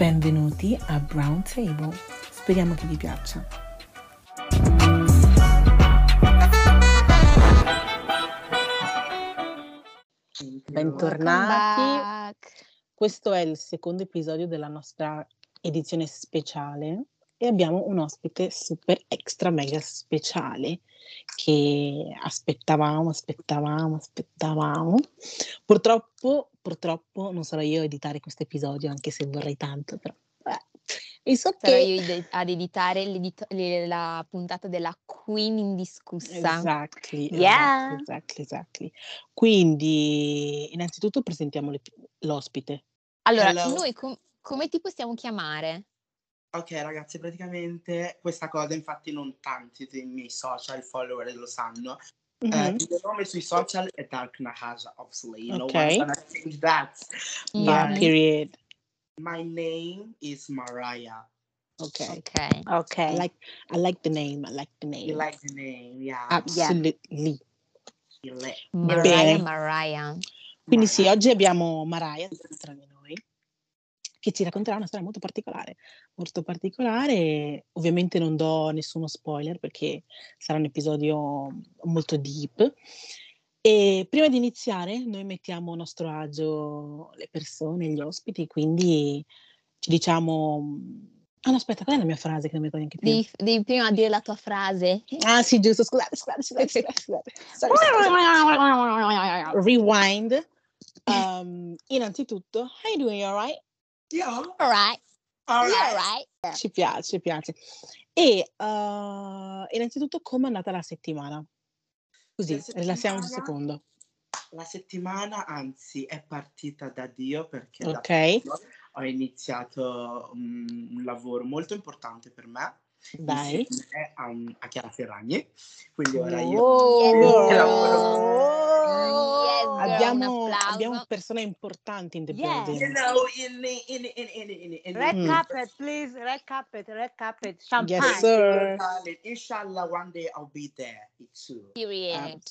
Benvenuti a Brown Table. Speriamo che vi piaccia. Bentornati. Questo è il secondo episodio della nostra edizione speciale e abbiamo un ospite super extra mega speciale che aspettavamo, aspettavamo, aspettavamo. Purtroppo, purtroppo non sarò io a editare questo episodio, anche se vorrei tanto, però eh, so Sarò che... io ad editare la puntata della Queen indiscussa. Exactly, yeah. exactly, exactly. Quindi, innanzitutto presentiamo l'ospite. Allora, Hello. noi com- come ti possiamo chiamare? Ok ragazzi, praticamente questa cosa infatti non tanti dei miei social follower lo sanno. Mm-hmm. Uh, il mio nome sui social è Dark Nahaja, obviously. No okay. one's gonna change that. Yeah, But period. My name is Mariah. Okay. Okay. Okay. I like I like the name. I like the name. You like the name, yeah. Absolutely. Yeah. Mariah, Mariah. Quindi Mariah. sì, oggi abbiamo Mariah tra di noi che ci racconterà una storia molto particolare, molto particolare. Ovviamente non do nessuno spoiler perché sarà un episodio molto deep. E prima di iniziare, noi mettiamo a nostro agio le persone, gli ospiti, quindi ci diciamo. Ah, no, aspetta, qual è la mia frase che non mi ricordo neanche più? Devi, devi prima dire la tua frase. Ah, sì, giusto, scusate, scusate, scusate. scusate. Sorry, sorry. Rewind. Um, innanzitutto, how you doing? You alright? Yeah. Alright. Alright. right. Ci piace, ci piace. E uh, innanzitutto, come è andata la settimana? Così, rilassiamo un secondo. La settimana, anzi, è partita da Dio perché okay. ho iniziato un, un lavoro molto importante per me dai. A, a, Chiara Ferragni. Quindi ora io oh, yes, yes, abbiamo, abbiamo, persone importanti in the yes. building. You know, in, in, in, in, red mm. carpet, please. Red carpet, red carpet. Champagne. Yes, sir. Inshallah, one day I'll be there too. Period.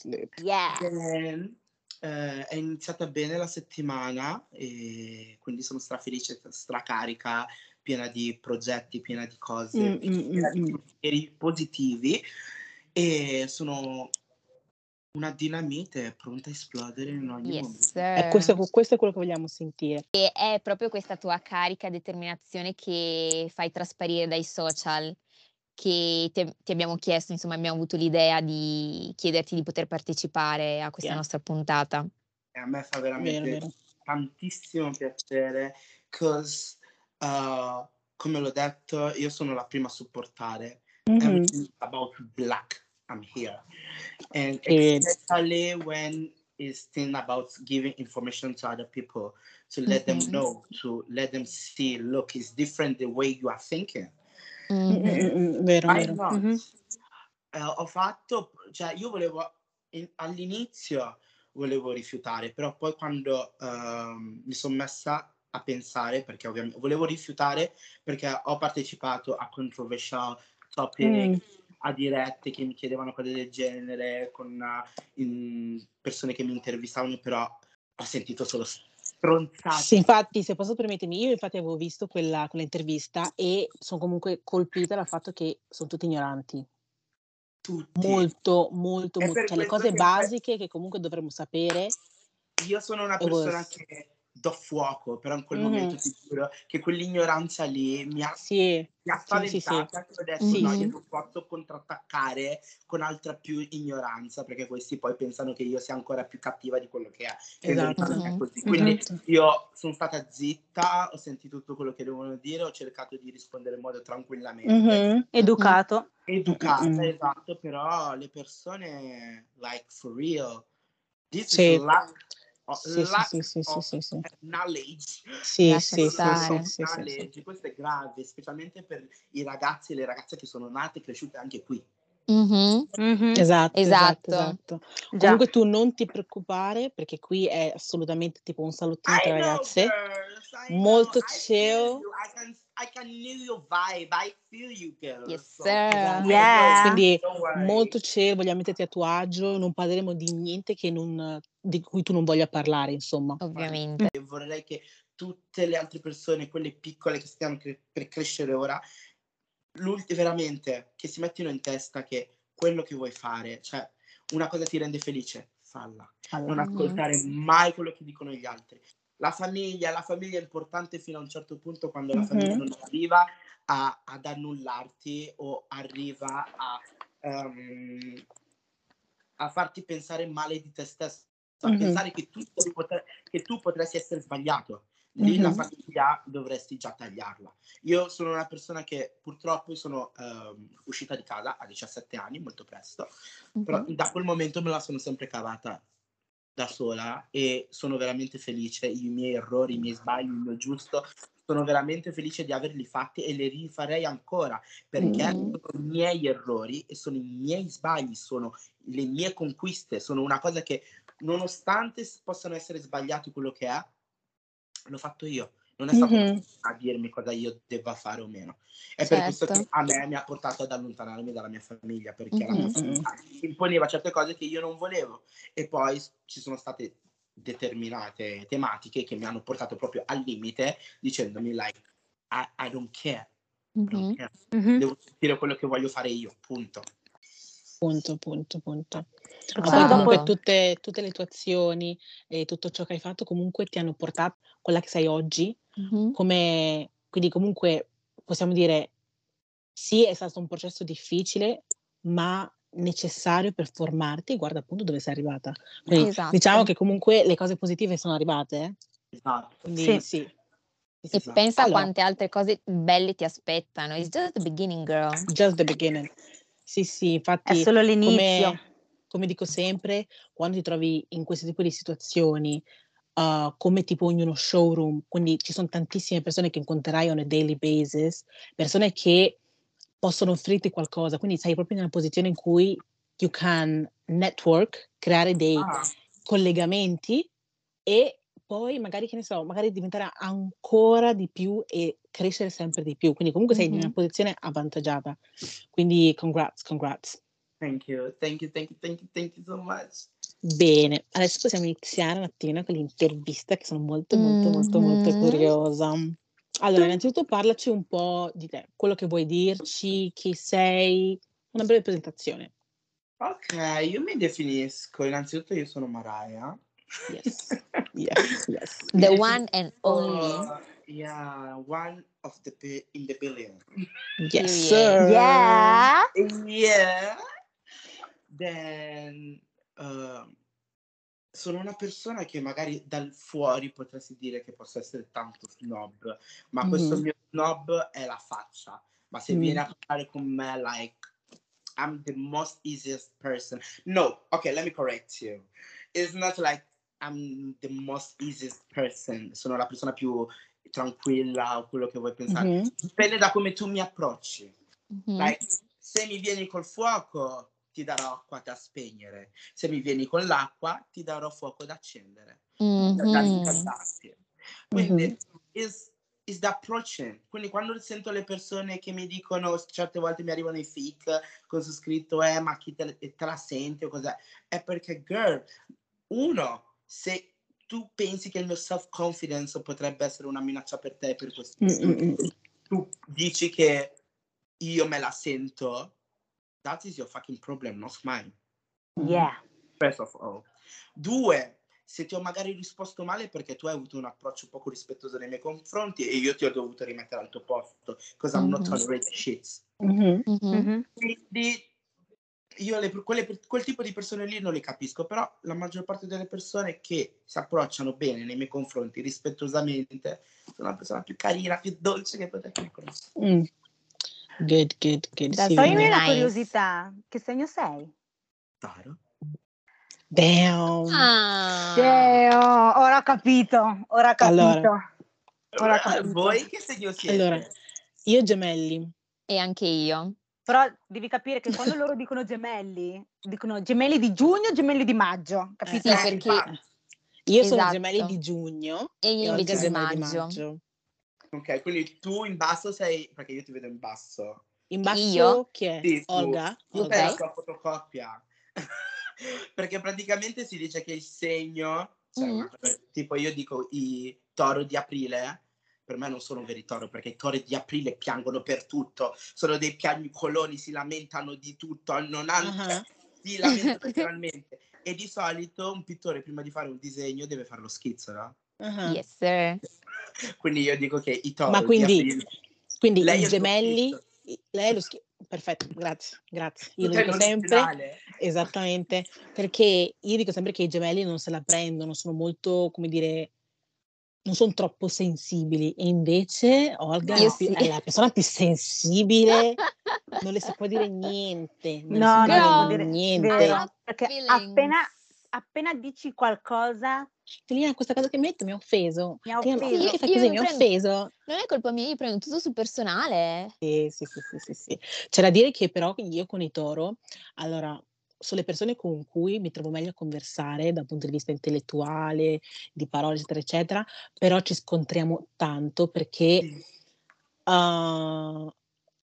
Yeah. Then, eh, è iniziata bene la settimana e quindi sono strafelice, stracarica piena di progetti, piena di cose, mm, piena mm, di mm. positivi e sono una dinamite pronta a esplodere in ogni yes, momento. E questo, questo, è quello che vogliamo sentire. E è proprio questa tua carica, determinazione che fai trasparire dai social che ti, ti, abbiamo chiesto, insomma abbiamo avuto l'idea di chiederti di poter partecipare a questa yeah. nostra puntata. E a me fa veramente vero, vero. tantissimo piacere, because uh, come l'ho detto, io sono la prima a supportare. Mm-hmm. Everything about black, I'm here. And especially when it's thing about giving information to other people, to let mm-hmm. them know, to let them see, look, it's different the way you are thinking. Mm-hmm. Vero, vero. Mm-hmm. Uh, ho fatto, cioè io volevo, in, all'inizio volevo rifiutare, però poi quando uh, mi sono messa a pensare, perché ovviamente volevo rifiutare perché ho partecipato a controversial topic, mm. a dirette che mi chiedevano cose del genere, con uh, persone che mi intervistavano, però ho sentito solo stronzate. Sì, infatti, se posso permettermi, io infatti avevo visto quella, quell'intervista e sono comunque colpita dal fatto che sono tutti ignoranti. Tutti. Molto, molto, molto. Cioè, le cose basiche che comunque dovremmo sapere. Io sono una persona che do fuoco, però in quel mm-hmm. momento ti giuro che quell'ignoranza lì mi ha, sì. mi ha spaventata sì, sì, sì. adesso no, io non posso contrattaccare con altra più ignoranza perché questi poi pensano che io sia ancora più cattiva di quello che è. Esatto. è così. Quindi mm-hmm. io sono stata zitta, ho sentito tutto quello che devono dire, ho cercato di rispondere in modo tranquillamente. Mm-hmm. Educato. Educata, esatto, però le persone, like for real, this is lack sì, sì, sì, sì, sì, sì. knowledge. Sì, sì, sì, sì, sì. Questo è grave, specialmente per i ragazzi e le ragazze che sono nate e cresciute anche qui. Mm-hmm. Mm-hmm. Esatto, esatto, esatto. esatto. Comunque tu non ti preoccupare perché qui è assolutamente tipo un salottino tra ragazze. Girls, molto chill. I can know your vibe, I feel you girl. Yes sir. Esatto. Yeah. Quindi molto chill, vogliamo metterti a tuo agio, non parleremo di niente non, di cui tu non voglia parlare, insomma. Ovviamente. vorrei che tutte le altre persone, quelle piccole che stiano cre- per crescere ora, veramente che si mettino in testa che quello che vuoi fare, cioè una cosa ti rende felice, falla. Non Allora, ascoltare mai quello che dicono gli altri. La famiglia, la famiglia è importante fino a un certo punto quando la famiglia Mhm. non arriva a- ad annullarti o arriva a, ehm, a farti pensare male di te stesso, a Mhm. pensare che tu, potre- che tu potresti essere sbagliato. Lì la Mhm. famiglia dovresti già tagliarla. Io sono una persona che purtroppo sono ehm, uscita di casa a 17 anni, molto presto, però da quel momento me la sono sempre cavata da sola e sono veramente felice. I miei errori, i miei sbagli, il mio giusto, sono veramente felice di averli fatti e li rifarei ancora perché Mhm. sono i miei errori e sono i miei sbagli, sono le mie conquiste, sono una cosa che nonostante possano essere sbagliati quello che è, l'ho fatto io. Non è stato Mhm. nessuno a dirmi cosa io debba fare o meno. È per questo Certo. che a me mi ha portato ad allontanarmi dalla mia famiglia, perché la mia Mhm. famiglia imponeva certe cose che io non volevo. E poi ci sono state determinate tematiche che mi hanno portato proprio al limite, dicendomi like, I, I don't care, I don't Mhm. care. Mhm. devo dire quello che voglio fare io, punto. Punto, punto, punto. Ma poi comunque Wow. tutte, tutte le tue azioni e tutto ciò che hai fatto comunque ti hanno portato a quella che sei oggi, Mhm. come, quindi comunque possiamo dire sì, è stato un processo difficile, ma necessario per formarti, guarda appunto dove sei arrivata. Quindi Esatto. diciamo che comunque le cose positive sono arrivate, eh? Esatto. quindi Sì. sì. Sì, sì, E sì. pensa a Allora, quante altre cose belle ti aspettano. It's just the beginning, girl. just the beginning. Sì, sì, È infatti solo l'inizio. come, come dico sempre, quando ti trovi in questo tipo di situazioni, uh, come tipo in uno showroom, quindi ci sono tantissime persone che incontrerai on a daily basis, persone che possono offrirti qualcosa, quindi sei proprio nella posizione in cui you can network, creare dei Ah, collegamenti e poi magari, che ne so, magari diventare ancora di più e crescere sempre di più. Quindi comunque sei in una Mhm. posizione avvantaggiata. Quindi congrats, congrats. thank you, thank you, thank you, thank you, thank you so much. Bene, adesso possiamo iniziare un attimino con l'intervista che sono molto, molto, molto, molto Mhm. curiosa. Allora, innanzitutto parlaci un po' di te, quello che vuoi dirci, chi sei, una breve presentazione. Ok, io mi definisco, innanzitutto io sono Mariah. Yes, yes, yes. The one and only. yeah, one of the bi- in the billion. Yes, sir. Yeah. Yeah. Then um, sono una persona che magari dal fuori potresti dire che posso essere tanto snob, ma questo Mhm. mio snob è la faccia. Ma se Mm. vieni a parlare con me, like, I'm the most easiest person. No, okay, let me correct you. It's not like I'm the most easiest person. Sono la persona più tranquilla o quello che vuoi pensare. Mhm. Dipende da come tu mi approcci. Mhm. Like, se mi vieni col fuoco, ti darò acqua da spegnere. Se mi vieni con l'acqua, ti darò fuoco da accendere. Mhm. riscaldarti. Quindi, Mhm. is, is the approaching. Quindi quando sento le persone che mi dicono, certe volte mi arrivano i fake con su scritto, eh, ma chi te, te la senti o cos'è? È perché, girl, uno, se tu pensi che il mio self-confidence potrebbe essere una minaccia per te per questo Mm, motivo, mm, mm. tu dici che io me la sento, that is your fucking problem, not mine. Yeah. First of all. Due, se ti ho magari risposto male perché tu hai avuto un approccio poco rispettoso nei miei confronti e io ti ho dovuto rimettere al tuo posto, because I'm not Mhm. tolerating shit. Mhm. Mhm. Mhm. Quindi io le- quelle- quel tipo di persone lì non le capisco, però la maggior parte delle persone che si approcciano bene nei miei confronti, rispettosamente, sono la persona più carina, più dolce che potete conoscere. Mm. Good, good, good. Dai, Sì, una Nice. curiosità. Che segno sei? Taro? Damn. Ah. Deo, ora ho capito, ora ho capito. Allora. Ora ho Eh, capito. Voi che segno siete? Allora, io gemelli. E anche io. Però devi capire che quando loro dicono gemelli, dicono gemelli di giugno, gemelli di maggio, capito? Sì, Eh, perché- infatti. Io sono Esatto. gemelli di giugno E io invece di di maggio. Ok, quindi tu in basso sei, perché io ti vedo in basso. In basso Io? chi è? Sì. Olga? Tu Olga. sei la tua fotocopia. perché praticamente si dice che il segno Cioè, Mm. tipo io dico i toro di aprile, per me non sono veri toro, perché i tori di aprile piangono per tutto, sono dei piagnucoloni, si lamentano di tutto, non hanno, Ah. cioè, si lamentano letteralmente. E di solito un pittore prima di fare un disegno deve fare lo schizzo, no? Ah. Yes, sir. Quindi io dico che i tori Ma di quindi, quindi Lei è i gemelli, lei è lo schifo. Perfetto, grazie, grazie. Io lo sei dico sempre, esattamente, perché io dico sempre che i gemelli non se la prendono, sono molto, come dire, non sono troppo sensibili. E invece Olga è la, più- sì. è la persona più sensibile, non le si può dire niente. Non No, no, dire niente. vero, perché appena, appena dici qualcosa Liliana, questa cosa che mi hai detto mi ha offeso. mi ha offeso. fai Io- così? io Mi ha offeso. Non è colpa mia, io prendo tutto sul personale. Sì, sì, sì, sì, sì, sì. C'è da dire che però io con i Toro, allora, sono le persone con cui mi trovo meglio a conversare dal punto di vista intellettuale, di parole, eccetera, eccetera, però ci scontriamo tanto perché Sì. uh,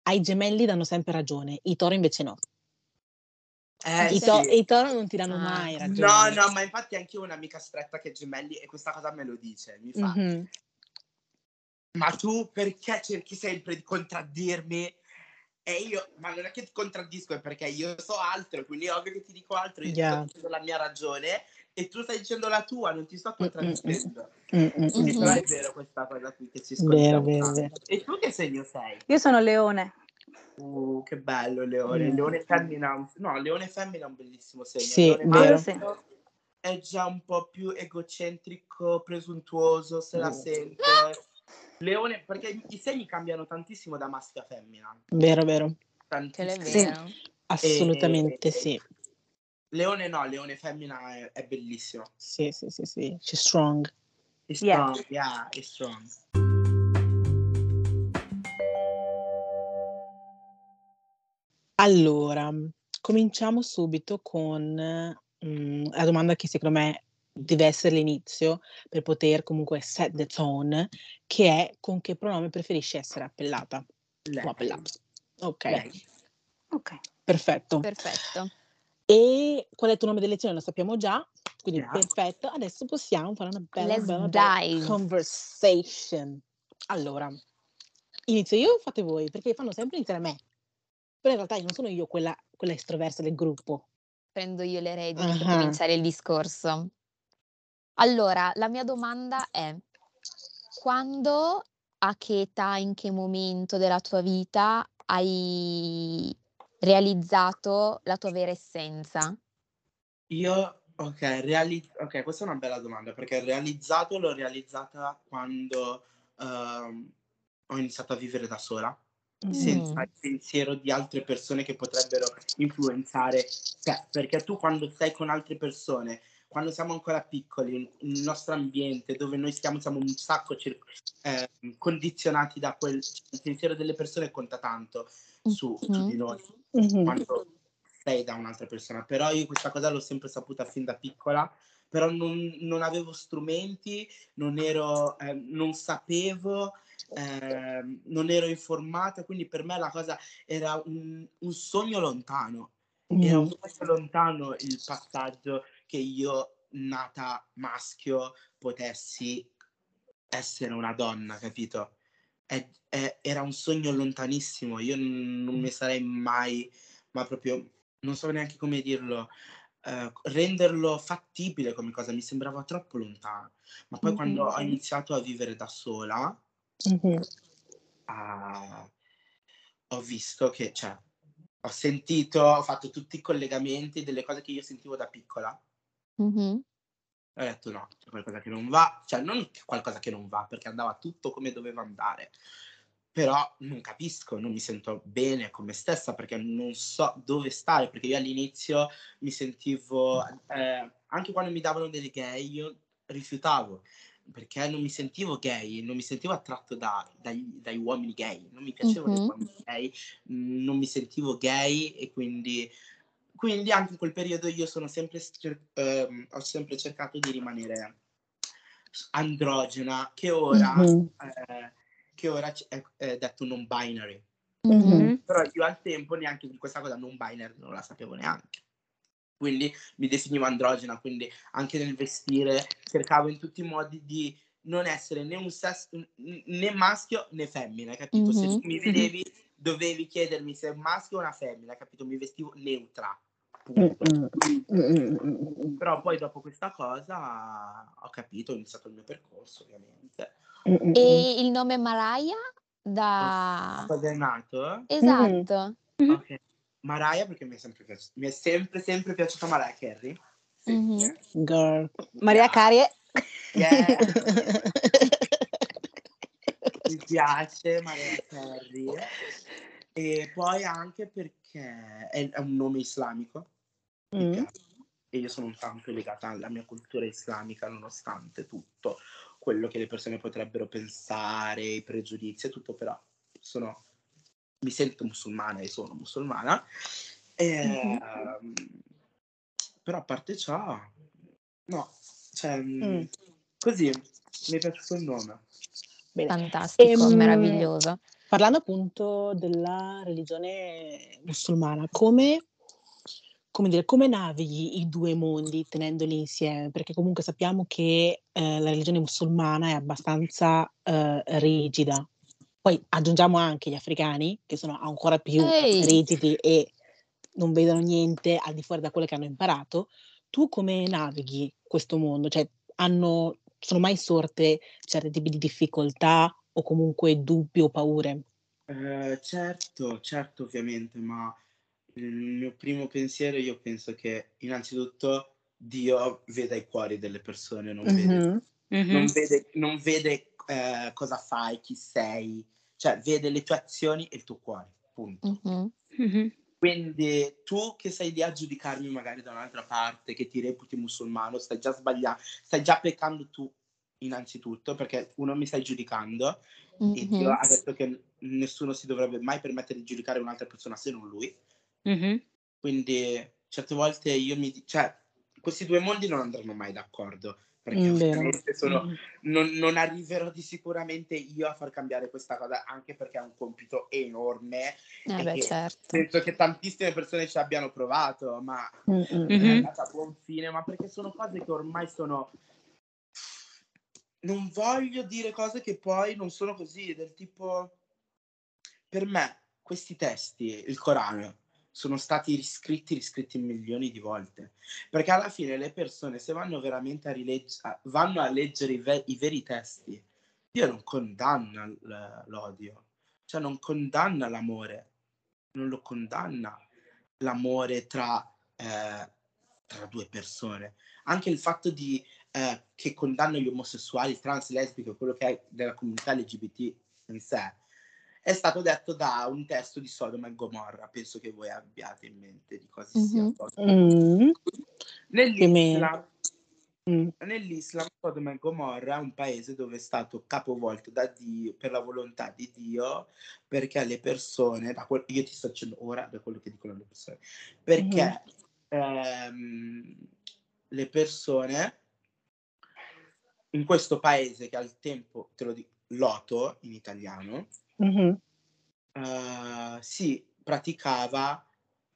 ai gemelli danno sempre ragione, i Toro invece no. Eh, I, sì. to- i Toro non ti danno Ah. mai No, ragione. no, ma infatti anche io ho un'amica stretta che è gemelli e questa cosa me lo dice, mi fa, Mhm. ma tu perché cerchi sempre di contraddirmi? E io, ma non è che ti contraddisco, è perché io so altro, quindi è ovvio che ti dico altro, io Yeah. sto dicendo la mia ragione e tu stai dicendo la tua, non ti sto contraddicendo. Mm, mm, mm, Quindi Mhm. però è vero questa cosa qui che ci scontriamo vero, tanto. vero. E tu che segno sei? Io sono leone. Uh, che bello Leone. Mm. Leone femmina, no, Leone femmina è un bellissimo segno. Sì, vero. è già un po' più egocentrico, presuntuoso, se la Mm. sente. Leone, perché i segni cambiano tantissimo da maschio a femmina. Vero, vero. Tantissimo. vero. Assolutamente E- sì. Leone no, Leone femmina è, è bellissimo. Sì, sì, sì, sì. She's strong. È Yeah. strong, yeah, è strong. Allora, cominciamo subito con, mhmm, la domanda che secondo me deve essere l'inizio per poter comunque set the tone, che è: con che pronome preferisci essere appellata Lei. o appellato? Okay, Lei. Ok. perfetto. Perfetto. E qual è il tuo nome d'elezione lo sappiamo già, quindi Yeah. perfetto. Adesso possiamo fare una bella, Let's bella, bella dive. conversation. Allora, inizio io o fate voi? Perché fanno sempre iniziare a me. Però in realtà io non sono io quella quella estroversa del gruppo. Prendo io le redini per Ah-ah. cominciare il discorso. Allora, la mia domanda è: quando, a che età, in che momento della tua vita hai realizzato la tua vera essenza? Io, ok, reali- ok, questa è una bella domanda perché realizzato l'ho realizzata quando ehm, ho iniziato a vivere da sola, senza Mm. il pensiero di altre persone che potrebbero influenzare te, perché tu quando stai con altre persone, quando siamo ancora piccoli, nel nostro ambiente dove noi stiamo, siamo un sacco cir- ehm, condizionati da quel il pensiero delle persone conta tanto su, su Mhm. di noi Mh-mh. quando sei da un'altra persona. Però io questa cosa l'ho sempre saputa fin da piccola, però non, non avevo strumenti, non, ero, eh, non sapevo, ehm, non ero informata, quindi per me la cosa era un, un sogno lontano. Era un sogno lontano il passaggio che io, nata maschio, potessi essere una donna, capito? È- è- era un sogno lontanissimo, io non mi sarei mai, ma proprio, non so neanche come dirlo, eh, renderlo fattibile come cosa, mi sembrava troppo lontano. Ma poi quando ho Mh-mh. iniziato a vivere da sola, Mh-mh. ah, ho visto che, cioè, ho sentito, ho fatto tutti i collegamenti delle cose che io sentivo da piccola. Mhm. E ho detto no, c'è qualcosa che non va, cioè non che qualcosa che non va, perché andava tutto come doveva andare, però non capisco, non mi sento bene con me stessa perché non so dove stare, perché io all'inizio mi sentivo, eh, anche quando mi davano delle gay, io rifiutavo, perché non mi sentivo gay, non mi sentivo attratto da- dai, dai uomini gay, non mi piacevano Mhm. gli uomini gay, mh, non mi sentivo gay e quindi quindi anche in quel periodo io sono sempre cer- ehm, ho sempre cercato di rimanere androgena, che ora, Mh-mh. eh, che ora è, è detto non binary. Mh-mh. Mhm. Però io al tempo neanche di questa cosa non binary non la sapevo neanche. Quindi mi definivo androgena, quindi anche nel vestire cercavo in tutti i modi di non essere né un sesso né maschio né femmina, capito? Mhm. Se tu mi vedevi dovevi chiedermi se è un maschio o una femmina, capito? Mi vestivo neutra. Punto. Mm, mm, mm, mm, mm, Però poi dopo questa cosa ho capito, ho iniziato il mio percorso, ovviamente. mm, mm, mm. E il nome Mariah da... Cosa è nato? Esatto. Ok. Mariah perché mi è sempre piaciuta, mi è sempre sempre piaciuta Mariah Carey. Sempre. Girl. Maria Carie. Yeah. mi piace Mariah Carey. E poi anche perché è, è un nome islamico. mi Mm. piace. E io sono tanto legata alla mia cultura islamica, nonostante tutto quello che le persone potrebbero pensare, i pregiudizi e tutto, però sono, mi sento musulmana e sono musulmana. E, ehm, però a parte ciò, no, cioè, Mm. così mi è piaciuto il nome. Bene. Fantastico, Ehm, meraviglioso. Parlando appunto della religione musulmana, come, come dire, come navighi i due mondi tenendoli insieme? Perché comunque sappiamo che eh, la religione musulmana è abbastanza eh, rigida. Poi aggiungiamo anche gli africani, che sono ancora più Ehi. rigidi e non vedono niente al di fuori da quello che hanno imparato. Tu come navighi questo mondo? Cioè, hanno, sono mai sorte certi tipi di difficoltà o comunque dubbi o paure? Eh, certo, certo, ovviamente, ma il mio primo pensiero, io penso che innanzitutto Dio veda i cuori delle persone, non vede, Mhm. non vede, non vede, eh, cosa fai, chi sei, cioè vede le tue azioni e il tuo cuore, punto. Mhm. Mhm. Quindi tu che sei lì a giudicarmi magari da un'altra parte, che ti reputi musulmano, stai già sbagliando, stai già peccando tu innanzitutto, perché uno mi stai giudicando e Dio ha detto che nessuno si dovrebbe mai permettere di giudicare un'altra persona se non lui. Mhm. Quindi certe volte io mi... cioè, questi due mondi non andranno mai d'accordo, perché Mm, ovviamente sono, Mm. non, non arriverò di sicuramente io a far cambiare questa cosa, anche perché è un compito enorme. Eh beh, che certo. Penso che tantissime persone ci abbiano provato, ma Mm, mm, è Mhm. andata a buon fine, ma perché sono cose che ormai sono... Non voglio dire cose che poi non sono così, del tipo... Per me questi testi, il Corano, sono stati riscritti, riscritti milioni di volte. Perché alla fine le persone, se vanno veramente a, rilegg- vanno a leggere i, ve- i veri testi, Dio non condanna l- l'odio, cioè non condanna l'amore, non lo condanna l'amore tra, eh, tra due persone. Anche il fatto di, eh, che condanna gli omosessuali, trans, lesbiche, quello che è della comunità LGBT in sé, è stato detto da un testo di Sodoma e Gomorra. Penso che voi abbiate in mente di cosa sia. Mhm. Sodoma. mm, Nell'Islam, mm. nell'Islam, Sodoma e Gomorra è un paese dove è stato capovolto da Dio per la volontà di Dio, perché le persone, da quel- io ti sto dicendo ora da quello che dicono le persone, perché ehm, le persone in questo paese che al tempo, te lo dico, Loto in italiano, Mhm. eh, si praticava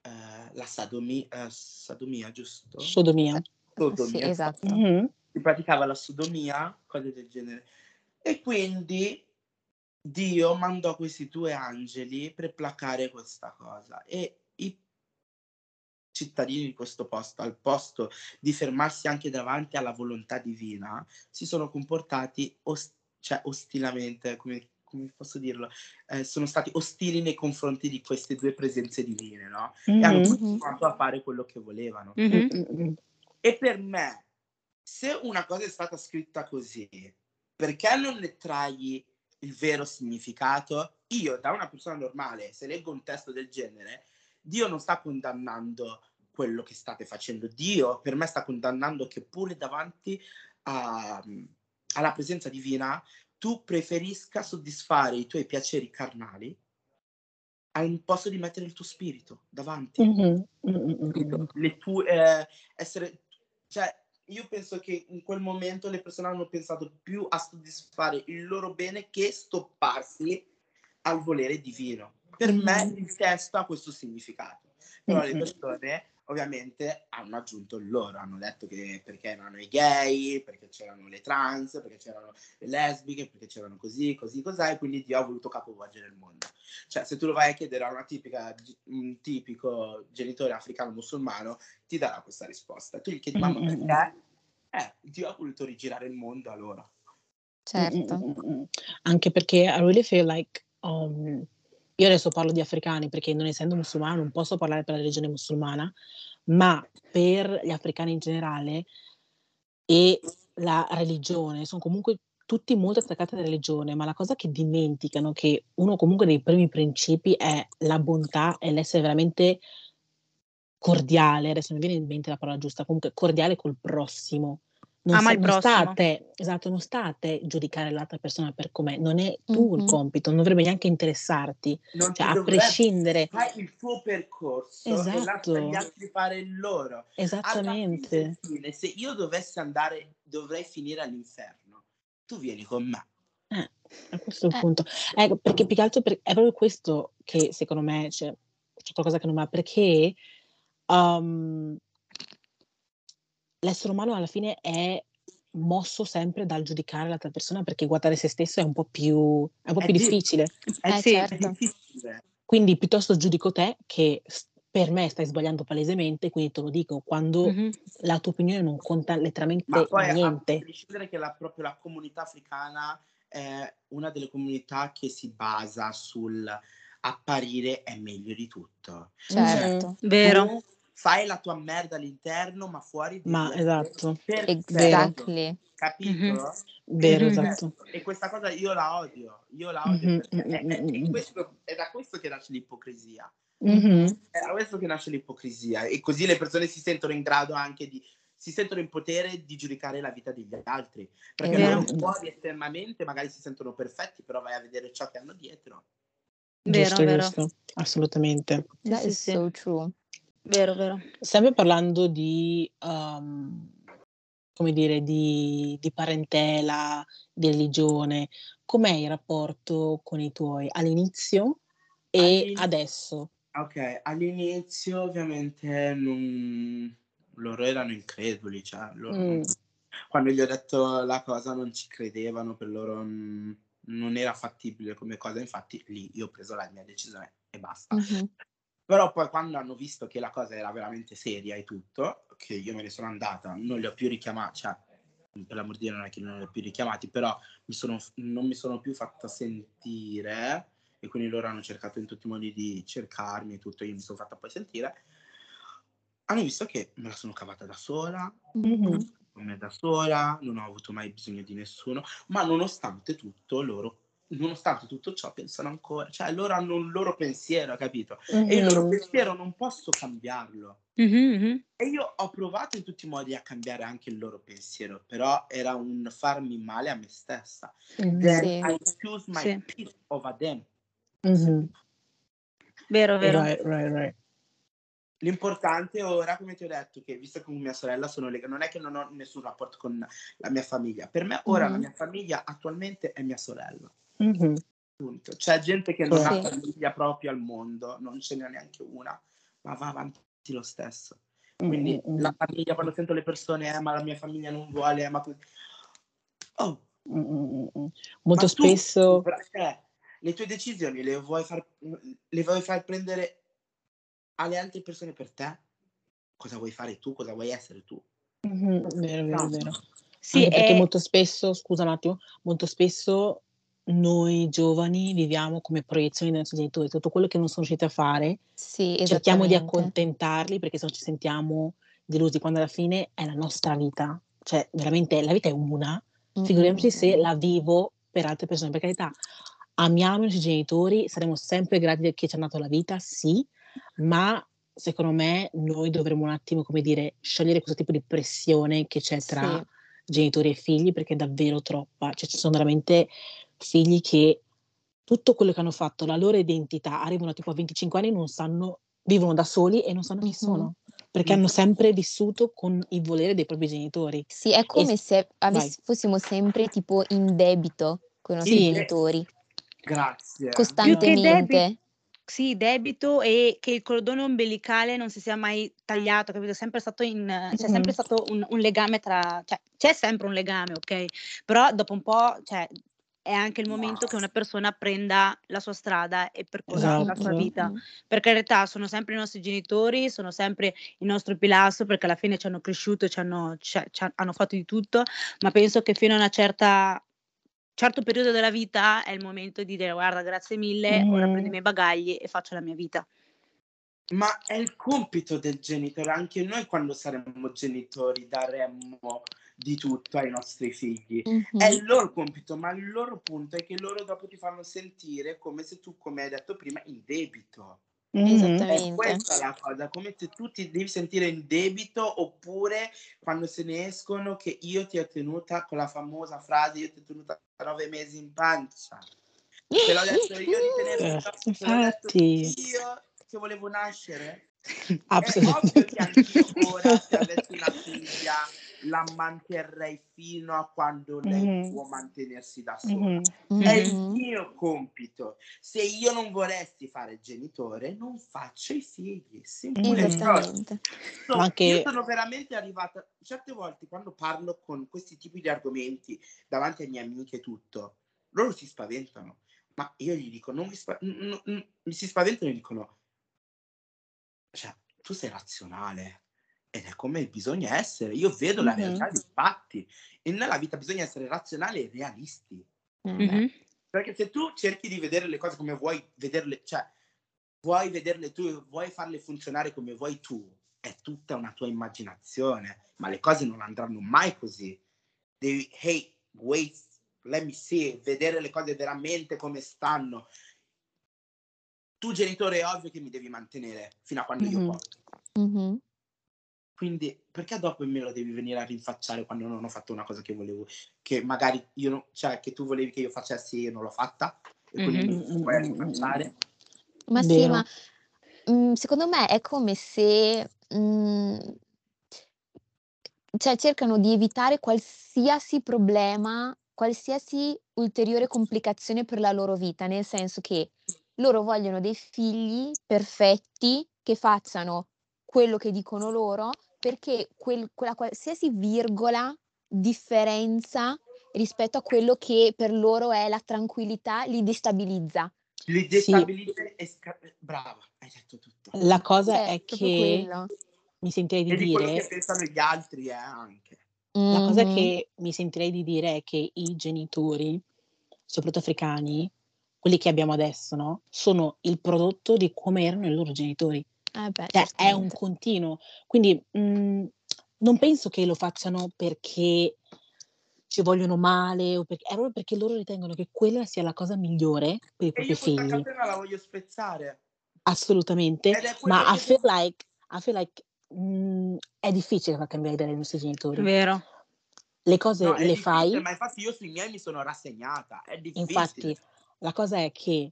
eh, la sadomi- eh, sadomia, giusto? Sodomia. Sodomia, Sì, esatto. Mhm. si praticava la sodomia, cose del genere. E quindi Dio mandò questi due angeli per placare questa cosa. E i cittadini di questo posto, al posto di fermarsi anche davanti alla volontà divina, si sono comportati os- cioè, ostilamente, come, come posso dirlo, Eh, sono stati ostili nei confronti di queste due presenze divine, no? E hanno continuato a fare quello che volevano. Mhm. Mm, mm, mm. E per me, se una cosa è stata scritta così, perché non ne trai il vero significato? Io, da una persona normale, se leggo un testo del genere, Dio non sta condannando quello che state facendo. Dio, per me, sta condannando che pure davanti a- alla presenza divina, tu preferisca soddisfare i tuoi piaceri carnali al posto di mettere il tuo spirito davanti Mhm. Mm, mm, mm, mm. capito? le tue eh, essere cioè io penso che in quel momento le persone hanno pensato più a soddisfare il loro bene che stopparsi al volere divino per me Mhm. il testo ha questo significato però le Mhm. persone ovviamente hanno aggiunto loro, hanno detto che perché erano i gay, perché c'erano le trans, perché c'erano le lesbiche, perché c'erano così, così, così, e quindi Dio ha voluto capovolgere il mondo. Cioè, se tu lo vai a chiedere a una tipica, un tipico genitore africano musulmano, ti darà questa risposta. Tu gli chiedi, mamma, Mm-mm. perché? Eh, Dio ha voluto rigirare il mondo a loro. Certo. Mm, mm, mm, mm. Anche perché I really feel like um, io adesso parlo di africani perché non essendo musulmana non posso parlare per la religione musulmana, ma per gli africani in generale e la religione sono comunque tutti molto attaccati alla religione, ma la cosa che dimenticano che uno comunque dei primi principi è la bontà e l'essere veramente cordiale, adesso mi viene in mente la parola giusta, comunque cordiale col prossimo. Non, Ama il non sta a prossimo. te, esatto, non sta a te giudicare l'altra persona per com'è, non è tu il Mhm. compito, non dovrebbe neanche interessarti, Non cioè a prescindere, Fai il tuo percorso e lascia Esatto. gli altri fare il loro. Esattamente. fine, se io dovessi andare, dovrei finire all'inferno. Tu vieni con me. Eh, a questo è il Eh. punto. Ecco, perché più che altro per- è proprio questo che secondo me c'è, c'è qualcosa che non va, perché um, l'essere umano alla fine è mosso sempre dal giudicare l'altra persona perché guardare se stesso è un po' più, è un po' È più di- difficile. Eh, Eh, sì, certo. è difficile. Quindi piuttosto giudico te che per me stai sbagliando palesemente, quindi te lo dico, quando Mhm. la tua opinione non conta Ma letteralmente poi a niente. prescindere che la, proprio la comunità africana è una delle comunità che si basa sul apparire è meglio di tutto. Certo. Vero. Tu fai la tua merda all'interno, ma fuori Ma esatto, perfetto, Exactly. capito? Mhm. vero, Mhm. esatto. E questa cosa io la odio, io la odio Mhm, perché è, mm, è- mm, è mm. questo- è da questo che nasce l'ipocrisia. Mhm. È da questo che nasce l'ipocrisia e così le persone si sentono in grado anche di si sentono in potere di giudicare la vita degli altri perché loro fuori esternamente magari si sentono perfetti però vai a vedere ciò che hanno dietro Vero, Giusto, vero. giusto, assolutamente. That is so true. Vero, vero. Sempre parlando di, um, come dire, di, di parentela, di religione, com'è il rapporto con i tuoi all'inizio e All'inizio- adesso? ok all'inizio ovviamente non- loro erano increduli cioè loro Mm. quando gli ho detto la cosa non ci credevano per loro non era fattibile come cosa infatti lì io ho preso la mia decisione e basta Mhm. Però poi quando hanno visto che la cosa era veramente seria e tutto, che io me ne sono andata, non li ho più richiamati, cioè per l'amor di Dio non è che non li ho più richiamati, però mi sono- non mi sono più fatta sentire e quindi loro hanno cercato in tutti i modi di cercarmi e tutto, io mi sono fatta poi sentire. Hanno visto che me la sono cavata da sola, Mhm. con me da sola, non ho avuto mai bisogno di nessuno, ma nonostante tutto loro, nonostante tutto ciò pensano ancora, cioè loro hanno un loro pensiero, capito? E il loro Mhm. pensiero non posso cambiarlo. Mhm, mhm. E io ho provato in tutti i modi a cambiare anche il loro pensiero, però era un farmi male a me stessa. Mhm. Then Sì. I choose my Sì. peace over them. Vero, vero. Right, right, right. L'importante ora, come ti ho detto, che visto che con mia sorella sono legata, non è che non ho nessun rapporto con la mia famiglia. Per me ora la mia famiglia attualmente è mia sorella. Mhm. Punto. C'è gente che non Sì. ha famiglia proprio al mondo, non ce n'è neanche una, ma va avanti lo stesso. Quindi Mm, mm, la famiglia, quando sento le persone, eh, ma la mia famiglia non vuole, eh, ma. Oh, mm, mm, mm, mm. ma Molto tu, spesso cioè, le tue decisioni le vuoi far, le vuoi far prendere alle altre persone per te? Cosa vuoi fare tu? Cosa vuoi essere tu? Mhm, vero, vero, vero. Sì, Anche perché è- molto spesso, scusa un attimo, molto spesso noi giovani viviamo come proiezioni dei nostri genitori, tutto quello che non sono riusciti a fare, Sì, cerchiamo di accontentarli perché se no ci sentiamo delusi, quando alla fine è la nostra vita, cioè veramente la vita è una, figuriamoci se la vivo per altre persone, per carità, amiamo i nostri genitori, saremo sempre grati di chi ci ha dato la vita, sì, ma secondo me noi dovremmo un attimo, come dire, sciogliere questo tipo di pressione che c'è tra Sì. genitori e figli perché è davvero troppa, cioè ci sono veramente figli che tutto quello che hanno fatto, la loro identità, arrivano tipo a 25 anni e non sanno, vivono da soli e non sanno chi Mhm. sono, perché hanno sempre vissuto con il volere dei propri genitori. Sì, è come se vai. avess- fossimo sempre tipo in debito con i nostri Sì. genitori, Grazie. costantemente. Sì, debito e che il cordone ombelicale non si sia mai tagliato, capito? È sempre stato in c'è sempre Mh-mh. stato un un legame tra cioè, c'è sempre un legame, okay, però dopo un po', cioè, è anche il momento che una persona prenda la sua strada e percorra la sua Esatto. vita. Mh-mh. Per carità, sono sempre i nostri genitori, sono sempre il nostro pilastro, perché alla fine ci hanno cresciuto, ci hanno cioè, ci ha hanno fatto di tutto, ma penso che fino a una certa certo periodo della vita è il momento di dire: "Guarda, grazie mille, ora prendo i Mh-mh. miei bagagli e faccio la mia vita". Ma è il compito del genitore, anche noi quando saremo genitori daremmo di tutto ai nostri figli. È Mh-mh. il loro compito, ma il loro punto è che loro dopo ti fanno sentire come se tu, come hai detto prima, in debito. Mh-mh. È Esattamente. questa la cosa, come se tu ti devi sentire in debito oppure quando se ne escono che io ti ho tenuta con la famosa frase io ti ho tenuta 9 mesi in pancia. Te l'ho detto io di tenerti te l'ho detto infatti. io che volevo nascere. È ovvio che anch'io ora se avessi una figlia la manterrei fino a quando lei Mh-mh. può mantenersi da sola. Mh-mh. È il mio compito. Se io non volessi fare genitore, non faccio i figli. Esattamente. So, Ma io anche sono veramente arrivata certe volte quando parlo con questi tipi di argomenti davanti alle mie amiche e tutto, loro si spaventano. Ma io gli dico, non mi, spa- n- n- n- mi si spaventano e dicono, cioè, tu sei razionale ed è come bisogna essere. Io vedo la Mh-mh. realtà dei fatti e nella vita bisogna essere razionali e realisti. Mh-mh. Perché se tu cerchi di vedere le cose come vuoi vederle, cioè vuoi vederle tu, vuoi farle funzionare come vuoi tu, è tutta una tua immaginazione, ma le cose non andranno mai così. Devi, hey, wait, let me see, vedere le cose veramente come stanno. Tu genitore è ovvio che mi devi mantenere fino a quando io Mh-mh. posso. Quindi perché dopo me lo devi venire a rinfacciare quando non ho fatto una cosa che volevo, che magari io non, cioè che tu volevi che io facessi e io non l'ho fatta e quindi Mh-mh. mi Mh, mh, puoi mh, mh, mh, rinfacciare? mh. Ma sì, Vero. ma, mhmm, secondo me è come se, mhmm cioè cercano di evitare qualsiasi problema, qualsiasi ulteriore complicazione per la loro vita, nel senso che loro vogliono dei figli perfetti, che facciano quello che dicono loro, perché quel quella qualsiasi virgola, differenza rispetto a quello che per loro è la tranquillità, li destabilizza. Li Sì. destabilizza e sca- brava, hai detto tutto. La cosa Cioè, è che quello. mi sentirei di E di quello che dire pensano gli altri, eh, anche. la cosa Mh-mh. che mi sentirei di dire è che i genitori, soprattutto africani, quelli che abbiamo adesso, no, sono il prodotto di come erano i loro genitori. Eh beh, Cioè è un continuo. Quindi, mhmm, non penso che lo facciano perché ci vogliono male o perché è proprio perché loro ritengono che quella sia la cosa migliore per i E propri io questa figli. catena la voglio spezzare. Assolutamente, ma I che feel like I feel like, mhmm, è difficile far cambiare idea ai nostri genitori. Vero. Le cose No, le fai ma infatti io sui miei mi sono rassegnata. È difficile. infatti la cosa è che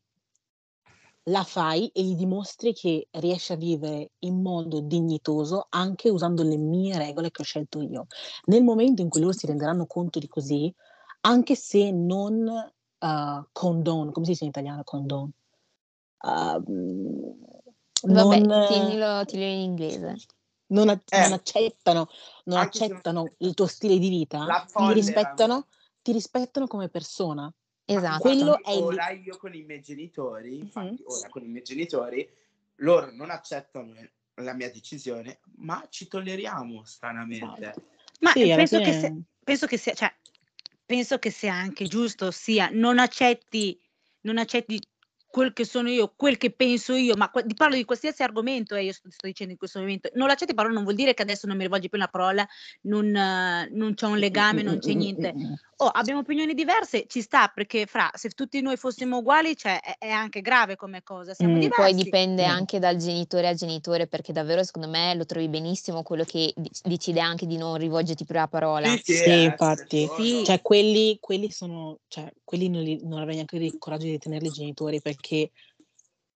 la fai e gli dimostri che riesci a vivere in modo dignitoso anche usando le mie regole che ho scelto io. Nel momento in cui loro si renderanno conto di così, anche se non, uhm, condone come si dice in italiano condone? Uhm, Vabbè, non tienilo tienilo in inglese. non a non Eh, accettano non se non accettano il tuo stile di vita, ti rispettano ti rispettano come persona. Esatto. Quello è il ora io con i miei genitori, infatti ora con i miei genitori, loro non accettano la mia decisione, ma ci tolleriamo stranamente. Esatto. Ma, Sì, penso che sia fine penso che sia cioè, penso che sia anche giusto, ossia non accetti non accetti quel che sono io, quel che penso io, ma que parlo di qualsiasi argomento, eh, io sto sto dicendo in questo momento. Non l'accetti però non vuol dire che adesso non mi rivolgi più una parola, non non c'è un legame, non c'è niente. Oh, abbiamo opinioni diverse, ci sta, perché fra se tutti noi fossimo uguali, cioè è è anche grave come cosa. Siamo. Poi diversi. dipende Mh. anche dal genitore a genitore, perché davvero secondo me lo trovi benissimo quello che decide anche di non rivolgerti più la parola. Sì, sì, Sì, eh, infatti. Sì. Cioè quelli quelli sono cioè quelli non li non avrei neanche il coraggio di tenerli genitori, perché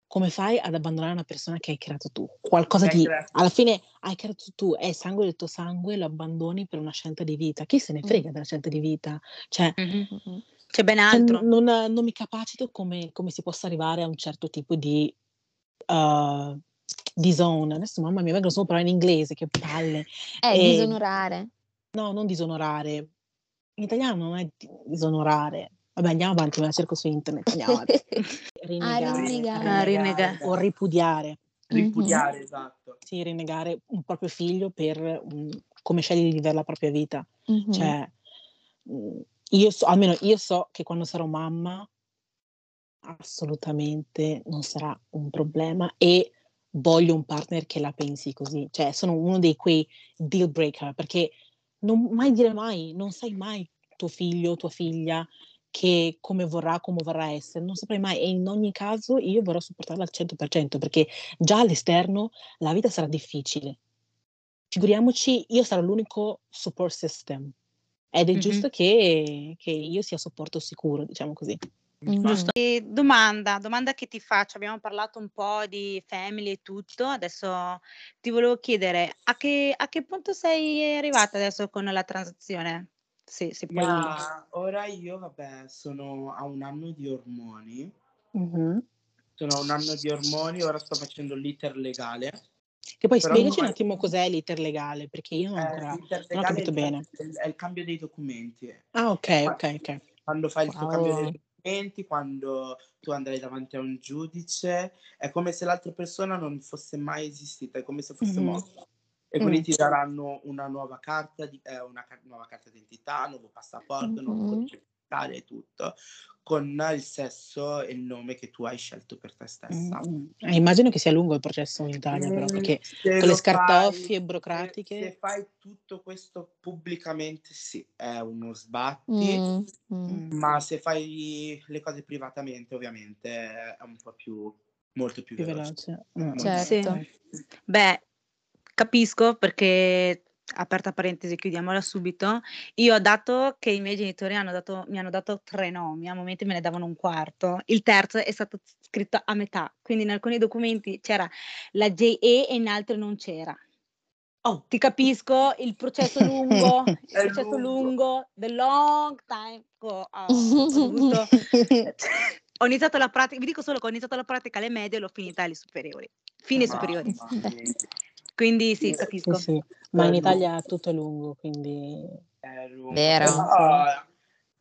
come fai ad abbandonare una persona che hai creato tu? Qualcosa di creato alla fine hai creato tu, è sangue del tuo sangue, lo abbandoni per una scelta di vita. Chi se ne frega della scelta di vita? Cioè. Mh-mh. C'è ben cioè altro. non non mi capacito come come si possa arrivare a un certo tipo di uh, disown, adesso mamma mia vengono solo parole in inglese, che palle. Eh, E- disonorare. No, non disonorare. In italiano non è di- disonorare. Vabbè, andiamo avanti, me la cerco su internet. Andiamo avanti. Rinnegare, rinnegare. Ah, rinnegare. o ripudiare. Ripudiare, esatto. Sì, rinnegare un proprio figlio per un- come sceglie di vivere la propria vita. Mhm. Cioè, mh, io so, almeno io so che quando sarò mamma assolutamente non sarà un problema e voglio un partner che la pensi così. Cioè, sono uno dei quei deal breaker perché non mai dire mai, non sai mai tuo figlio, tua figlia che come vorrà, come vorrà essere, non saprai mai e in ogni caso io vorrò supportarla al 100% perché già all'esterno la vita sarà difficile. Figuriamoci, io sarò l'unico support system ed è Mhm. giusto che, che io sia supporto sicuro, diciamo così. Giusto. E domanda, domanda che ti faccio, abbiamo parlato un po' di family e tutto, adesso ti volevo chiedere a che, a che punto sei arrivata adesso con la transazione? Sì, se puoi. Ma ora io, vabbè, sono a un anno di ormoni. Mhm. Sono a un anno di ormoni, ora sto facendo l'iter legale. Che poi spiegaci un attimo cos'è l'iter legale, perché io non, Eh, ancora, non ho capito è bene. È il, è il cambio dei documenti. Ah, ok, ok, ok. Quando fai il tuo cambio Wow. dei documenti, quando tu andrai davanti a un giudice, è come se l'altra persona non fosse mai esistita, è come se fosse Mhm. morta. E quindi Mm. ti daranno una nuova carta, di, eh, una ca- nuova carta d'identità, nuovo passaporto, nuovo Mhm. codice fiscale e tutto, con il sesso e il nome che tu hai scelto per te stessa. Mm, eh, immagino che sia lungo il processo in Italia, però, Mm, perché se con le scartoffie fai- burocratiche. Se, se fai tutto questo pubblicamente, sì, è uno sbatti. Mm, mm. Mm. Ma se fai le cose privatamente, ovviamente è un po' più, molto più, più veloce. veloce. Mm. Certo. Sì. Beh, capisco perché, aperta parentesi, chiudiamola subito. Io ho dato che i miei genitori hanno dato, mi hanno dato tre nomi, a momenti me ne davano un quarto. Il terzo è stato scritto a metà, quindi in alcuni documenti c'era la JE e in altri non c'era. Oh, ti capisco, il processo lungo, il processo lungo. lungo, the long time. go- oh, ho iniziato la pratica, vi dico solo che ho iniziato la pratica alle medie e l'ho finita alle superiori, fine superiori. Quindi sì, Sì, Sì, capisco. sì, ma in. Italia tutto è lungo, quindi è lungo. Vero.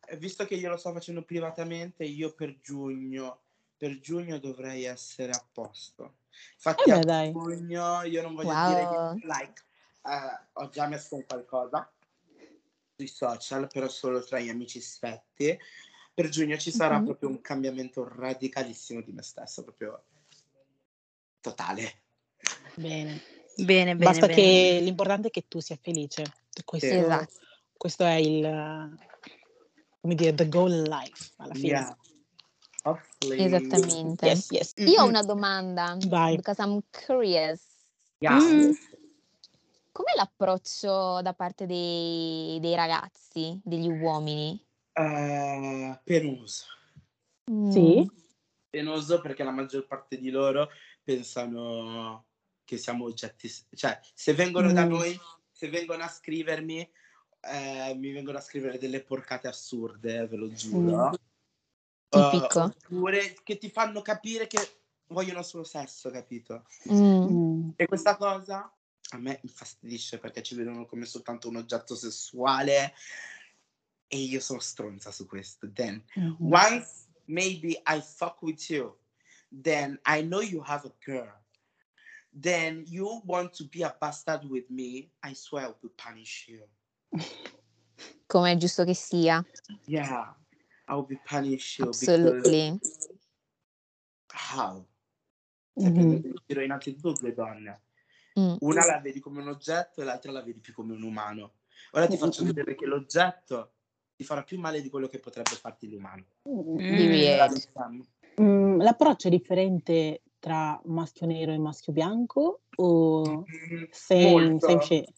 Eh, visto che io lo sto facendo privatamente, io per giugno, per giugno dovrei essere a posto. Infatti Eh beh, a dai. giugno io non voglio Wow. dire di like, eh, ho già messo un qualcosa sui social, però solo tra gli amici stretti. Per giugno ci sarà Mhm. proprio un cambiamento radicalissimo di me stesso, proprio totale. bene. Bene, bene, Basta bene. che l'importante è che tu sia felice. Questo, Esatto. questo è il, come dire, the goal in life, alla fine. Yeah. Hopefully. Esattamente. Yes, yes. Io ho Mm-mm. una domanda, Vai. because I'm curious. Yeah. Mm. Com'è l'approccio da parte dei, dei ragazzi, degli uomini? Eh, penoso. Sì? Mm. Penoso perché la maggior parte di loro pensano che siamo oggetti, cioè se vengono da Mm. noi, se vengono a scrivermi, eh, mi vengono a scrivere delle porcate assurde, ve lo giuro. Mm. Tipico. oppure che ti fanno capire che vogliono solo sesso, capito? Mm. Mm. E questa cosa a me infastidisce perché ci vedono come soltanto un oggetto sessuale e io sono stronza su questo. Then Mhm. once maybe I fuck with you, then I know you have a girl. Then you want to be a bastard with me, I swear I will punish you. Come è giusto che sia. Yeah, I will be punish you Absolutely. because how? Prendendo in giro innanzitutto due donne. Mm. Una la vedi come un oggetto e l'altra la vedi più come un umano. Ora ti faccio vedere che l'oggetto ti farà più male di quello che potrebbe farti l'umano. Mm. Mm, L'approccio è differente tra maschio nero e maschio bianco o Mm, same, molto. same shit?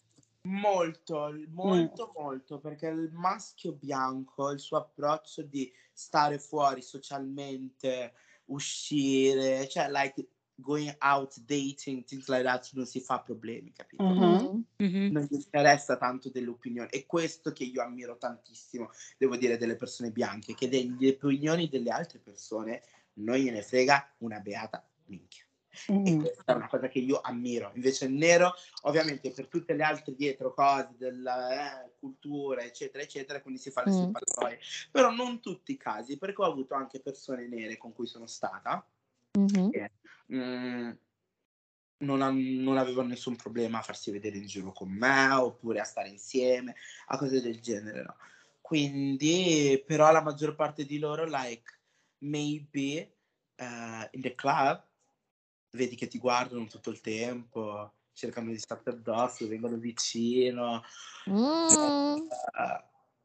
Molto, molto, molto, perché il maschio bianco, il suo approccio di stare fuori socialmente, uscire, cioè like going out, dating, things like that, non si fa problemi, capito? Mhm. Mm. Mhm. Non gli interessa tanto delle opinioni. E questo che io ammiro tantissimo, devo dire, delle persone bianche, che delle opinioni delle altre persone non gliene frega una beata minchia. E Mh. questa è una cosa che io ammiro. Invece il nero, ovviamente, per tutte le altre dietro cose della eh, cultura, eccetera, eccetera, quindi si fa le Mh. separatorie. Però non tutti i casi, perché ho avuto anche persone nere con cui sono stata Mh-mh. che mm, non, han- non avevano nessun problema a farsi vedere in giro con me oppure a stare insieme, a cose del genere, no? Quindi, però la maggior parte di loro, like, maybe eh, in the club, vedi che ti guardano tutto il tempo, cercano di starti addosso, vengono vicino, Mh. eh,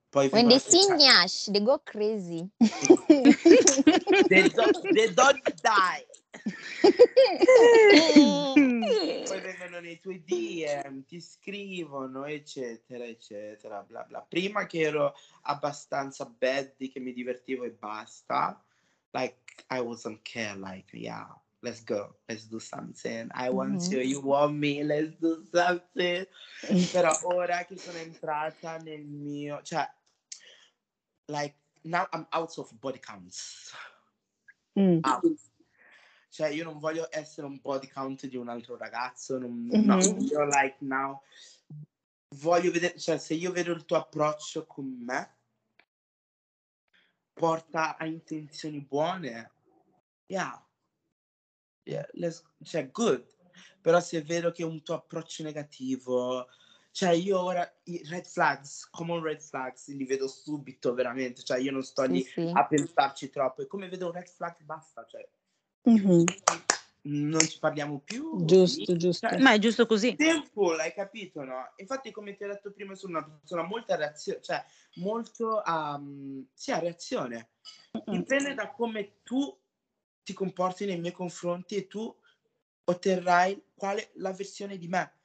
poi When they see Nyash, they go crazy. they don't, they don't die. Poi vengono nei tuoi DM, ti scrivono, eccetera, eccetera, bla bla. Prima che ero abbastanza baddy, che mi divertivo e basta, like, I wasn't care, like, yeah, let's go, let's do something. I want Mhm. you, you want me, let's do something. Però ora che sono entrata nel mio, cioè, like, now I'm out of body counts. Mh. Out. Cioè, io non voglio essere un body count di un altro ragazzo, non, no, Mh-mh. io like now voglio vedere, cioè se io vedo il tuo approccio con me porta a intenzioni buone, yeah, yeah, let's, cioè good, però se vedo che un tuo approccio negativo, cioè io ora i red flags, common red flags, li vedo subito veramente, cioè io non sto Sì, lì sì. a pensarci troppo e come vedo un red flag basta, cioè Mh-mh. non ci parliamo più. Giusto, finito. giusto. Cioè, Ma è giusto così. Tempo, hai capito, no? Infatti, come ti ho detto prima, sono una persona molto a reazione, cioè molto a, sì, a reazione. Dipende da come tu ti comporti nei miei confronti e tu otterrai quale la versione di me.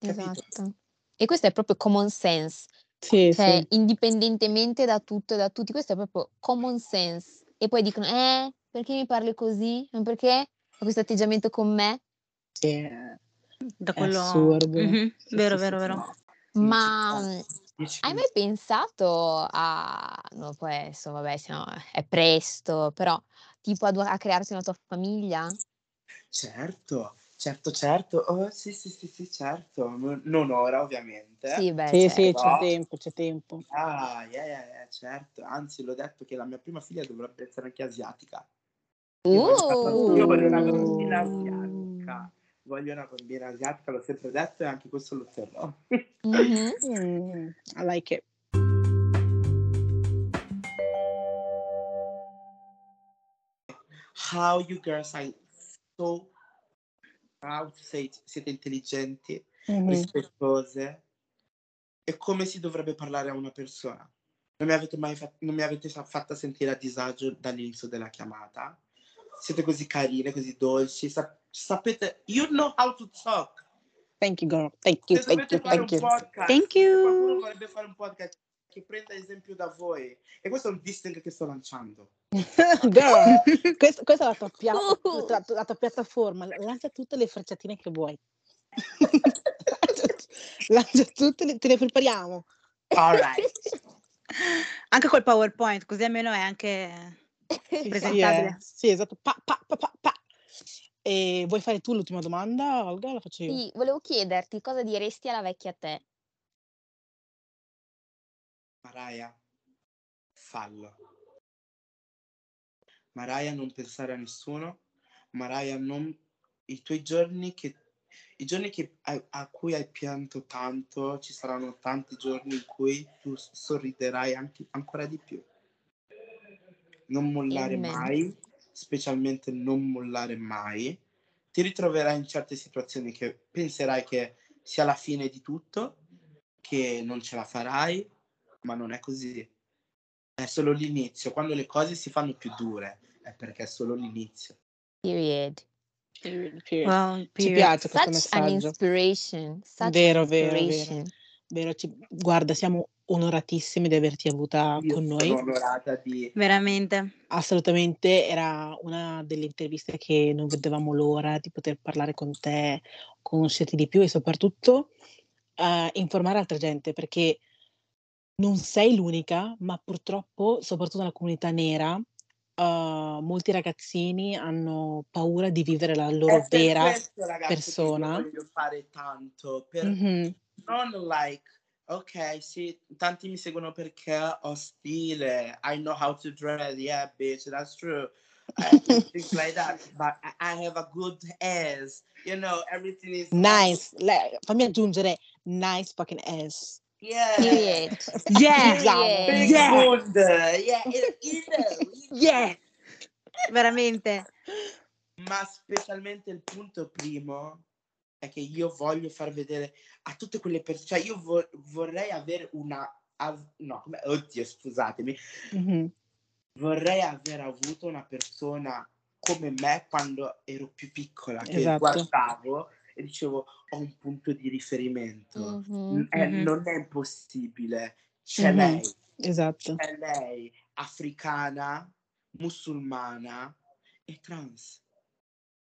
Capito? Esatto. E questo è proprio common sense, Sì, cioè sì. indipendentemente da tutto e da tutti, questo è proprio common sense. E poi dicono: "Eh, perché mi parli così? Ma perché hai questo atteggiamento con me?" Sì, è Da è quello assurdo. Mh-mh. Sì, Vero, sì, vero, sì, vero. Ma, hai mai pensato a no, poi adesso vabbè, se no è presto, però tipo ad a crearti una tua famiglia? Certo, certo, certo. Oh, sì, sì, sì, sì, certo. Non ora, ovviamente. Sì, beh, Sì, sì, certo. c'è Però tempo, c'è tempo. Ah, yeah, yeah, yeah, certo. Anzi, l'ho detto che la mia prima figlia dovrebbe essere anche asiatica. Io voglio una bamb io voglio una bambina asiatica. Uh. Voglio una bambina asiatica, l'ho sempre detto e anche questo lo terrò. Mh-mh. Mh, I like it. How you girls are so it, siete intelligenti, Mh-mh. rispettose. E come si dovrebbe parlare a una persona. Non mi avete mai fa non mi avete fatta sentire a disagio dall'inizio della chiamata. Siete così carine, così dolci, sa sapete you know how to talk. Thank you girl. Thank you, Se thank you, thank you. podcast, Thank se qualcuno you. vorrebbe fare un podcast che prenda esempio da voi. E questo è un dissing che sto lanciando. Girl, questa questa è la tua pia la Uh. tua la tua piattaforma, lancia tutte le frecciatine che vuoi. Lancia tutte le te le prepariamo. All right. Anche col PowerPoint, così almeno è anche Sì, sì, presentabile. eh. Sì, esatto. Pa, pa, pa, pa, pa. E vuoi fare tu l'ultima domanda, Olga, la faccio io? Sì, volevo chiederti cosa diresti alla vecchia te? Mariah, fallo. Mariah, non pensare a nessuno. Mariah, non i tuoi giorni che i giorni che a a cui hai pianto tanto, ci saranno tanti giorni in cui tu sorriderai anche ancora di più. Non mollare Amen. mai, specialmente non mollare mai. Ti ritroverai in certe situazioni che penserai che sia la fine di tutto, che non ce la farai, ma non è così. È solo l'inizio. Quando le cose si fanno più dure, è perché è solo l'inizio. Period. Period, period. Wow, Ci piace questo Such an messaggio. an Vero, vero, vero. Vero, ci guarda, siamo onoratissimi di averti avuta Io con sono noi. onorata di Veramente. Assolutamente, era una delle interviste che non vedevamo l'ora di poter parlare con te, conoscerti di più e soprattutto, uhm, informare altra gente, perché non sei l'unica, ma purtroppo, soprattutto nella comunità nera, uh, molti ragazzini hanno paura di vivere la loro È vera questo, ragazzi, persona. voglio fare tanto, per Mhm. non like, ok, sì, tanti mi seguono perché ho stile, I know how to dress, yeah, bitch, that's true. Uh, things like that, but I- I have a good ass, you know, everything is Nice. Le- fammi aggiungere nice fucking ass. Yeah. Period. Yeah, Diciamo. Big Yeah. bund, yeah, yeah, veramente. Ma specialmente il punto primo è che io voglio far vedere a tutte quelle persone, cioè io vo- vorrei avere una, av- no, come, oddio scusatemi, Mhm. vorrei aver avuto una persona come me quando ero più piccola, che Esatto. guardavo e dicevo ho un punto di riferimento, Mhm. Eh, Mhm. non è impossibile, c'è Mhm. lei, Esatto. è lei, africana, musulmana e trans,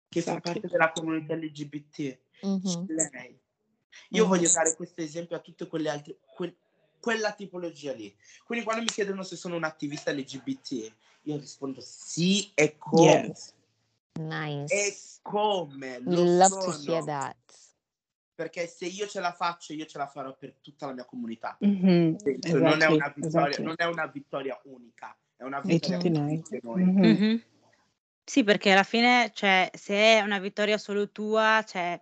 che fa Exactly. parte della comunità LGBT. C'è lei. Io voglio dare questo esempio a tutte quelle altre, que- quella tipologia lì. Quindi quando mi chiedono se sono un attivista LGBT, io rispondo sì e come. Yes. E Nice. come We lo love sono. to hear that. Perché se io ce la faccio, io ce la farò per tutta la mia comunità. Mhm. Cioè, non, è vittoria, Exactly. non è una vittoria unica, è una Di vittoria tutti per noi. tutti noi. Mhm. Mhm. Sì, perché alla fine, cioè, se è una vittoria solo tua, cioè,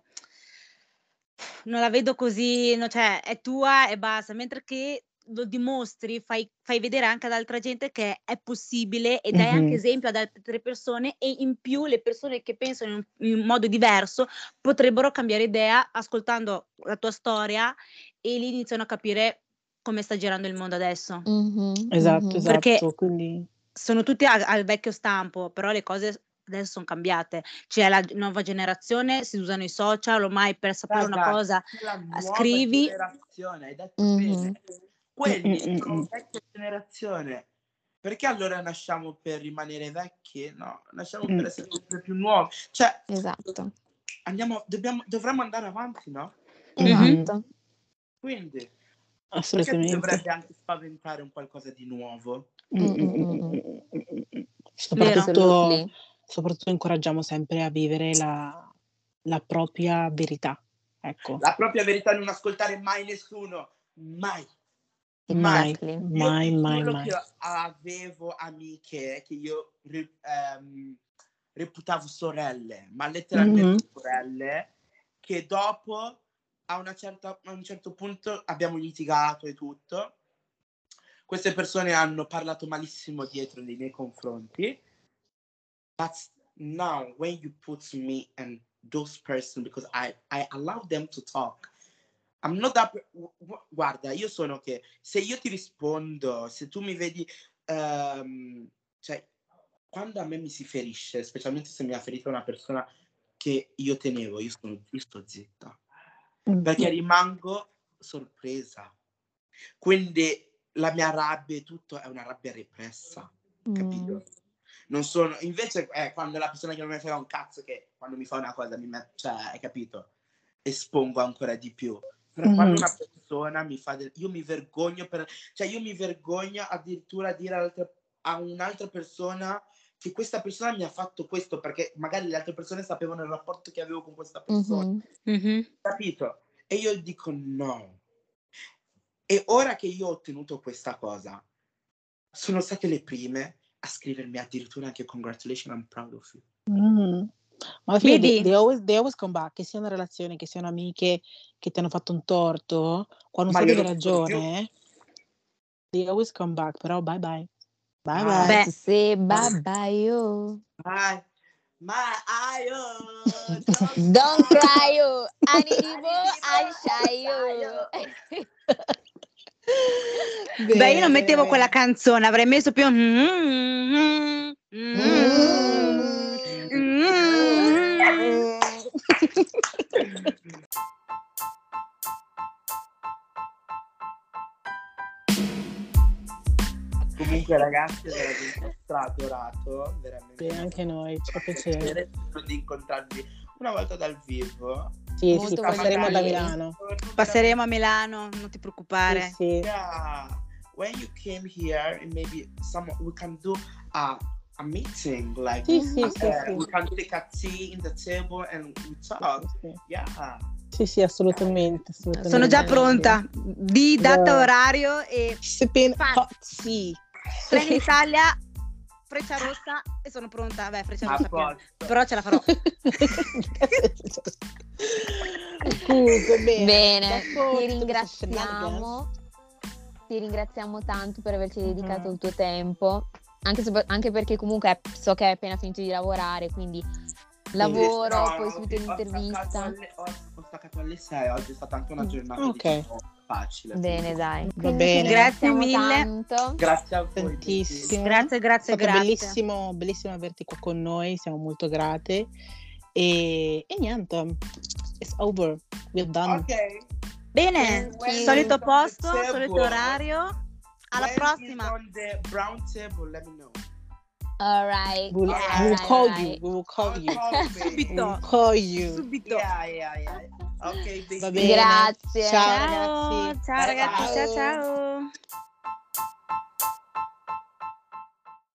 non la vedo così, no, cioè, è tua e basta, mentre che lo dimostri, fai, fai vedere anche ad altra gente che è possibile e dai anche Mhm. esempio ad altre persone e in più le persone che pensano in, in modo diverso potrebbero cambiare idea ascoltando la tua storia e lì iniziano a capire come sta girando il mondo adesso. Mhm, Esatto, mhm. esatto. Perché- Quindi sono tutti a- al vecchio stampo, però le cose adesso sono cambiate. C'è la nuova generazione, si usano i social, ormai per sapere una Raga, cosa la nuova scrivi- generazione, hai detto Mhm. bene. Quelli Mm, mm, sono mm. vecchia generazione. Perché allora nasciamo per rimanere vecchi? No, nasciamo Mm. per essere sempre più nuovi. Cioè, Esatto. andiamo, dobbiamo, dovremmo andare avanti, no? Mhm. Esatto. Quindi, perché ti assolutamente. dovrebbe anche spaventare un qualcosa di nuovo? Mm, mm, Mm, mm, mm, mm. mm, mm, mm. Soprattutto, soprattutto incoraggiamo sempre a vivere la, la propria verità. Ecco, La propria verità non ascoltare mai nessuno. Mai. Mai, Exactly. mai, io mai, mai. che avevo amiche che io ehm, reputavo sorelle, ma letteralmente Mhm. sorelle, che dopo a, una certa- a un certo punto abbiamo litigato e tutto. Queste persone hanno parlato malissimo dietro nei miei confronti. But now when you put me and those person because I, I allow them to talk. I'm not that guarda, io sono che se io ti rispondo, se tu mi vedi ehm, cioè quando a me mi si ferisce, specialmente se mi ha ferito una persona che io tenevo, io, sono, io sto zitta Mm. perché rimango sorpresa. Quindi la mia rabbia e tutto è una rabbia repressa, Mm. capito? Non sono, invece è quando la persona che non mi frega un cazzo che quando mi fa una cosa mi mette, cioè, hai capito? Espongo ancora di più. Però Mhm. quando una persona mi fa del, io mi vergogno per, cioè io mi vergogno addirittura a dire a un'altra persona che questa persona mi ha fatto questo perché magari le altre persone sapevano il rapporto che avevo con questa persona Mhm. Mhm. capito? E io dico no. E ora che io ho ottenuto questa cosa, sono state le prime a scrivermi addirittura anche congratulations, I'm proud of you. Mm. Ma alla fine they, Vedi? they always, they always come back, che sia una relazione, che siano amiche che ti hanno fatto un torto, quando sai di ragione, they always come back, però bye bye. Bye Ah. bye. Beh. Say bye bye, oh. My, my eye, oh, Don't cry, oh. Animo, Animo, Anshaio. Beh, io non mettevo quella canzone, avrei messo più. Mm, mm, mm, mm. Comunque ragazzi, veramente stradorato, veramente. Sì, anche noi, ci fa piacere. Di incontrarvi una volta dal vivo. Sì, Molto sì, passeremo da. Milano. Passeremo a Milano, non ti preoccupare. Sì, sì. Yeah. When you came here, maybe some we can do a a meeting. Like, Sì, sì, uh, sì, sì. we can take a tea in the table and we talk. Sì, sì. Yeah. Sì, sì, assolutamente, assolutamente. Sono già pronta. Di data, orario e Sipping hot tea. Treni Italia, freccia rossa e sono pronta. Beh, freccia rossa piano. Però ce la farò. Comunque, bene. Bene, ti ringraziamo. Ti ringraziamo tanto per averci dedicato Mhm. il tuo tempo. Anche, sopra- anche perché comunque so che hai appena finito di lavorare, quindi lavoro, No, poi subito l'intervista. alle- Ho, ho staccato alle 6, oggi è stata anche una giornata Ok. diciamo, facile. Bene, dai. Va bene. Grazie mille. tanto. Grazie a voi. Tantissimo. Grazie, È grazie, grazie. bellissimo, bellissimo averti qua con noi, siamo molto grate. E, e niente, it's over, we're done. Ok. Bene, you. solito posto, solito orario. Alla When prossima. on the brown table, let me know. All right. We'll, Yeah, we will right, call right. you, we will call you, Subito. will call you. Subito. Yeah, yeah, yeah. Ok, Va bene. Grazie. Ciao Ciao, ragazzi. ciao ragazzi, ciao Ciao. ciao.